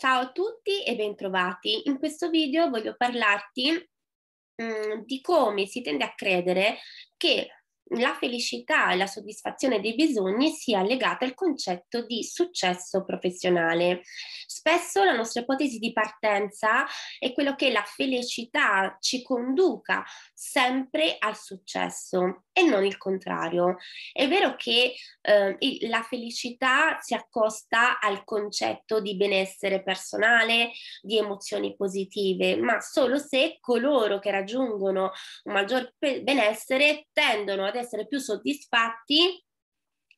Ciao a tutti e bentrovati. In questo video voglio parlarti mh, mm, di come si tende a credere che la felicità e la soddisfazione dei bisogni sia legata al concetto di successo professionale. Spesso la nostra ipotesi di partenza è quello che la felicità ci conduca sempre al successo e non il contrario. È vero che eh, la felicità si accosta al concetto di benessere personale, di emozioni positive, ma solo se coloro che raggiungono un maggior benessere tendono ad essere più soddisfatti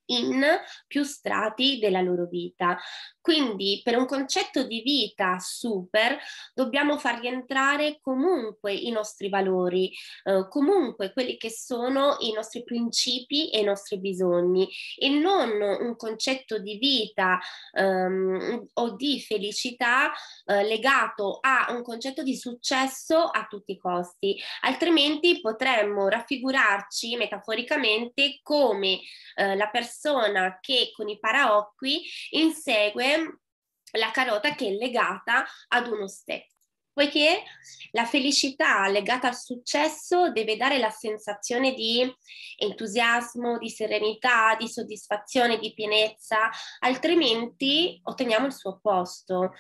in più strati della loro vita. Quindi per un concetto di vita super dobbiamo far rientrare comunque i nostri valori, eh, comunque quelli che sono i nostri principi e i nostri bisogni e non un concetto di vita ehm, o di felicità eh, legato a un concetto di successo a tutti i costi, altrimenti potremmo raffigurarci metaforicamente come eh, la persona che con i paraocchi insegue la carota che è legata ad uno step poiché la felicità legata al successo deve dare la sensazione di entusiasmo, di serenità, di soddisfazione, di pienezza, altrimenti otteniamo il suo opposto.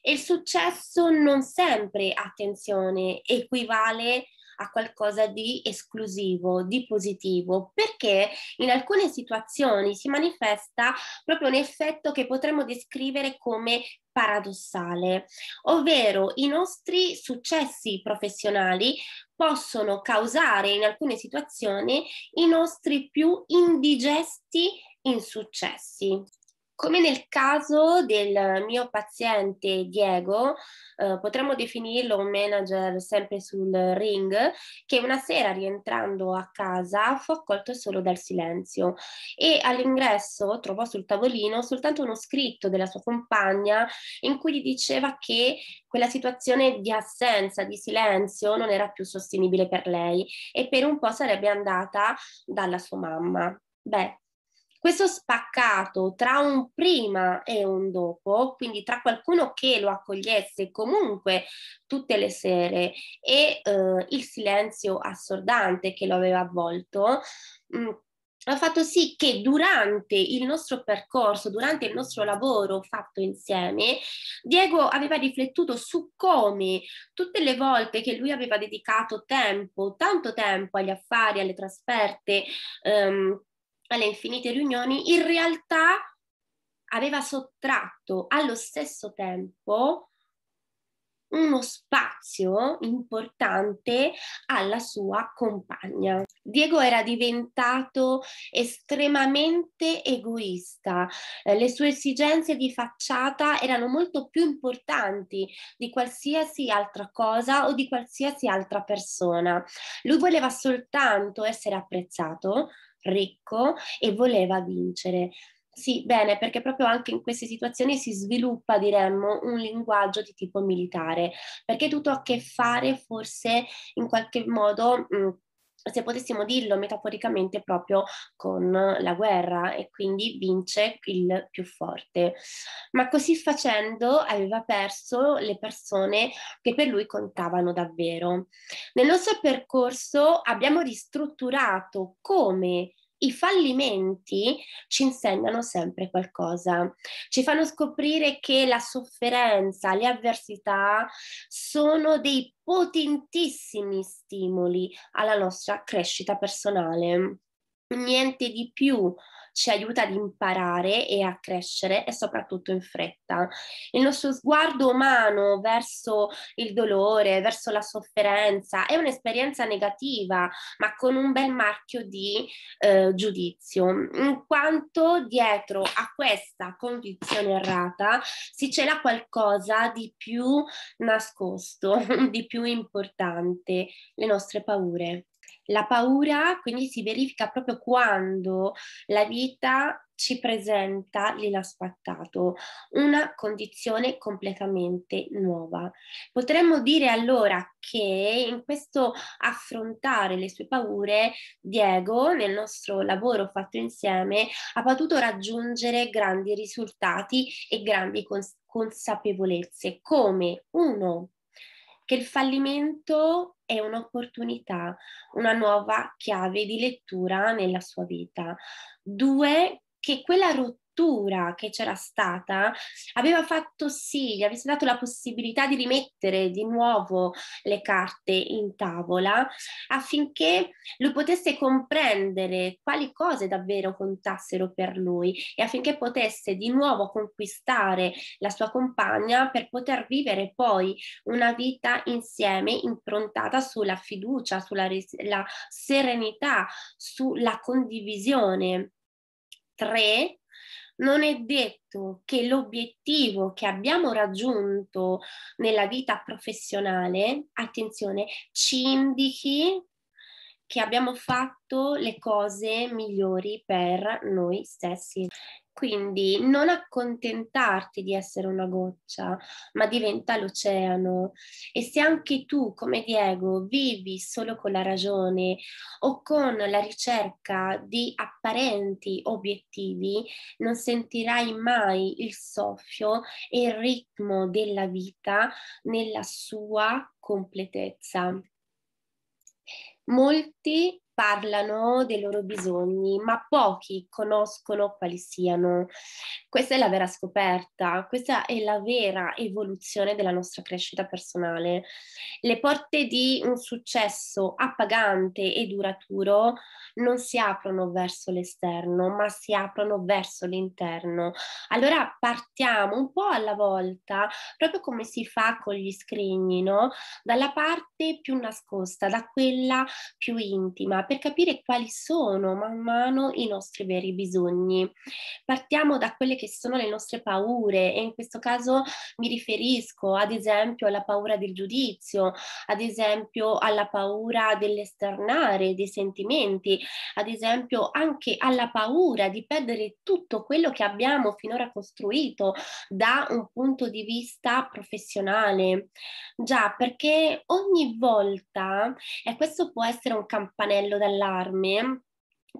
E il successo non sempre, attenzione, equivale a qualcosa di esclusivo, di positivo, perché in alcune situazioni si manifesta proprio un effetto che potremmo descrivere come paradossale, ovvero i nostri successi professionali possono causare in alcune situazioni i nostri più indigesti insuccessi. Come nel caso del mio paziente Diego, eh, potremmo definirlo un manager sempre sul ring, che una sera rientrando a casa fu accolto solo dal silenzio e all'ingresso trovò sul tavolino soltanto uno scritto della sua compagna in cui gli diceva che quella situazione di assenza, di silenzio non era più sostenibile per lei e per un po' sarebbe andata dalla sua mamma. Beh, questo spaccato tra un prima e un dopo, quindi tra qualcuno che lo accogliesse comunque tutte le sere e eh, il silenzio assordante che lo aveva avvolto, mh, mm, ha fatto sì che durante il nostro percorso, durante il nostro lavoro fatto insieme, Diego aveva riflettuto su come tutte le volte che lui aveva dedicato tempo, tanto tempo agli affari, alle trasferte, ehm, alle infinite riunioni, in realtà aveva sottratto allo stesso tempo uno spazio importante alla sua compagna. Diego era diventato estremamente egoista, eh, le sue esigenze di facciata erano molto più importanti di qualsiasi altra cosa o di qualsiasi altra persona. Lui voleva soltanto essere apprezzato, ricco e voleva vincere. Sì, bene, perché proprio anche in queste situazioni si sviluppa, diremmo, un linguaggio di tipo militare, perché tutto ha a che fare forse in qualche modo... Mh, se potessimo dirlo metaforicamente proprio con la guerra e quindi vince il più forte. Ma così facendo aveva perso le persone che per lui contavano davvero. Nel nostro percorso abbiamo ristrutturato come i fallimenti ci insegnano sempre qualcosa, ci fanno scoprire che la sofferenza, le avversità sono dei potentissimi stimoli alla nostra crescita personale. Niente di più ci aiuta ad imparare e a crescere e soprattutto in fretta. Il nostro sguardo umano verso il dolore, verso la sofferenza è un'esperienza negativa, ma con un bel marchio di eh, giudizio, in quanto dietro a questa condizione errata si cela qualcosa di più nascosto, di più importante, le nostre paure. La paura quindi si verifica proprio quando la vita ci presenta l'inaspettato, una condizione completamente nuova. Potremmo dire allora che in questo affrontare le sue paure, Diego, nel nostro lavoro fatto insieme, ha potuto raggiungere grandi risultati e grandi consapevolezze come uno, che il fallimento è un'opportunità, una nuova chiave di lettura nella sua vita. Due, che quella rottura rottura che c'era stata aveva fatto sì, gli avesse dato la possibilità di rimettere di nuovo le carte in tavola affinché lui potesse comprendere quali cose davvero contassero per lui e affinché potesse di nuovo conquistare la sua compagna per poter vivere poi una vita insieme improntata sulla fiducia, sulla res- serenità, sulla condivisione. Tre, non è detto che l'obiettivo che abbiamo raggiunto nella vita professionale, attenzione, ci indichi che abbiamo fatto le cose migliori per noi stessi. Quindi non accontentarti di essere una goccia, ma diventa l'oceano. E se anche tu, come Diego, vivi solo con la ragione o con la ricerca di apparenti obiettivi, non sentirai mai il soffio e il ritmo della vita nella sua completezza. Molti parlano dei loro bisogni, ma pochi conoscono quali siano. Questa è la vera scoperta, questa è la vera evoluzione della nostra crescita personale. Le porte di un successo appagante e duraturo non si aprono verso l'esterno, ma si aprono verso l'interno. Allora partiamo un po' alla volta, proprio come si fa con gli scrigni, no? Dalla parte più nascosta, da quella più intima, per capire quali sono man mano i nostri veri bisogni. Partiamo da quelle che sono le nostre paure e in questo caso mi riferisco ad esempio alla paura del giudizio, ad esempio alla paura dell'esternare dei sentimenti, ad esempio anche alla paura di perdere tutto quello che abbiamo finora costruito da un punto di vista professionale. Già, perché ogni volta, e questo può essere un campanello d'allarme,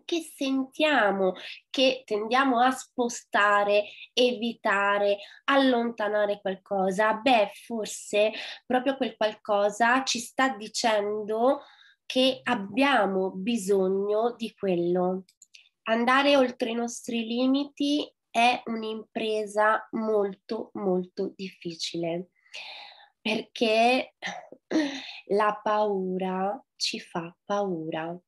che sentiamo, che tendiamo a spostare, evitare, allontanare qualcosa, beh, forse proprio quel qualcosa ci sta dicendo che abbiamo bisogno di quello. Andare oltre i nostri limiti è un'impresa molto molto difficile perché la paura ci fa paura.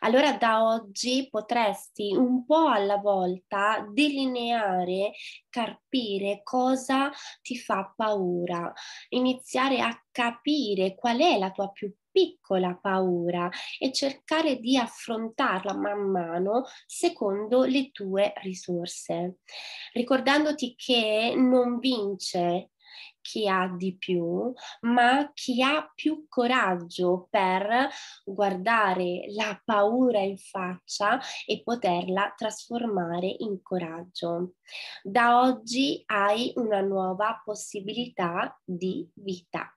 Allora da oggi potresti un po' alla volta delineare, capire cosa ti fa paura, iniziare a capire qual è la tua più piccola paura e cercare di affrontarla man mano secondo le tue risorse, ricordandoti che non vince chi ha di più, ma chi ha più coraggio per guardare la paura in faccia e poterla trasformare in coraggio. Da oggi hai una nuova possibilità di vita.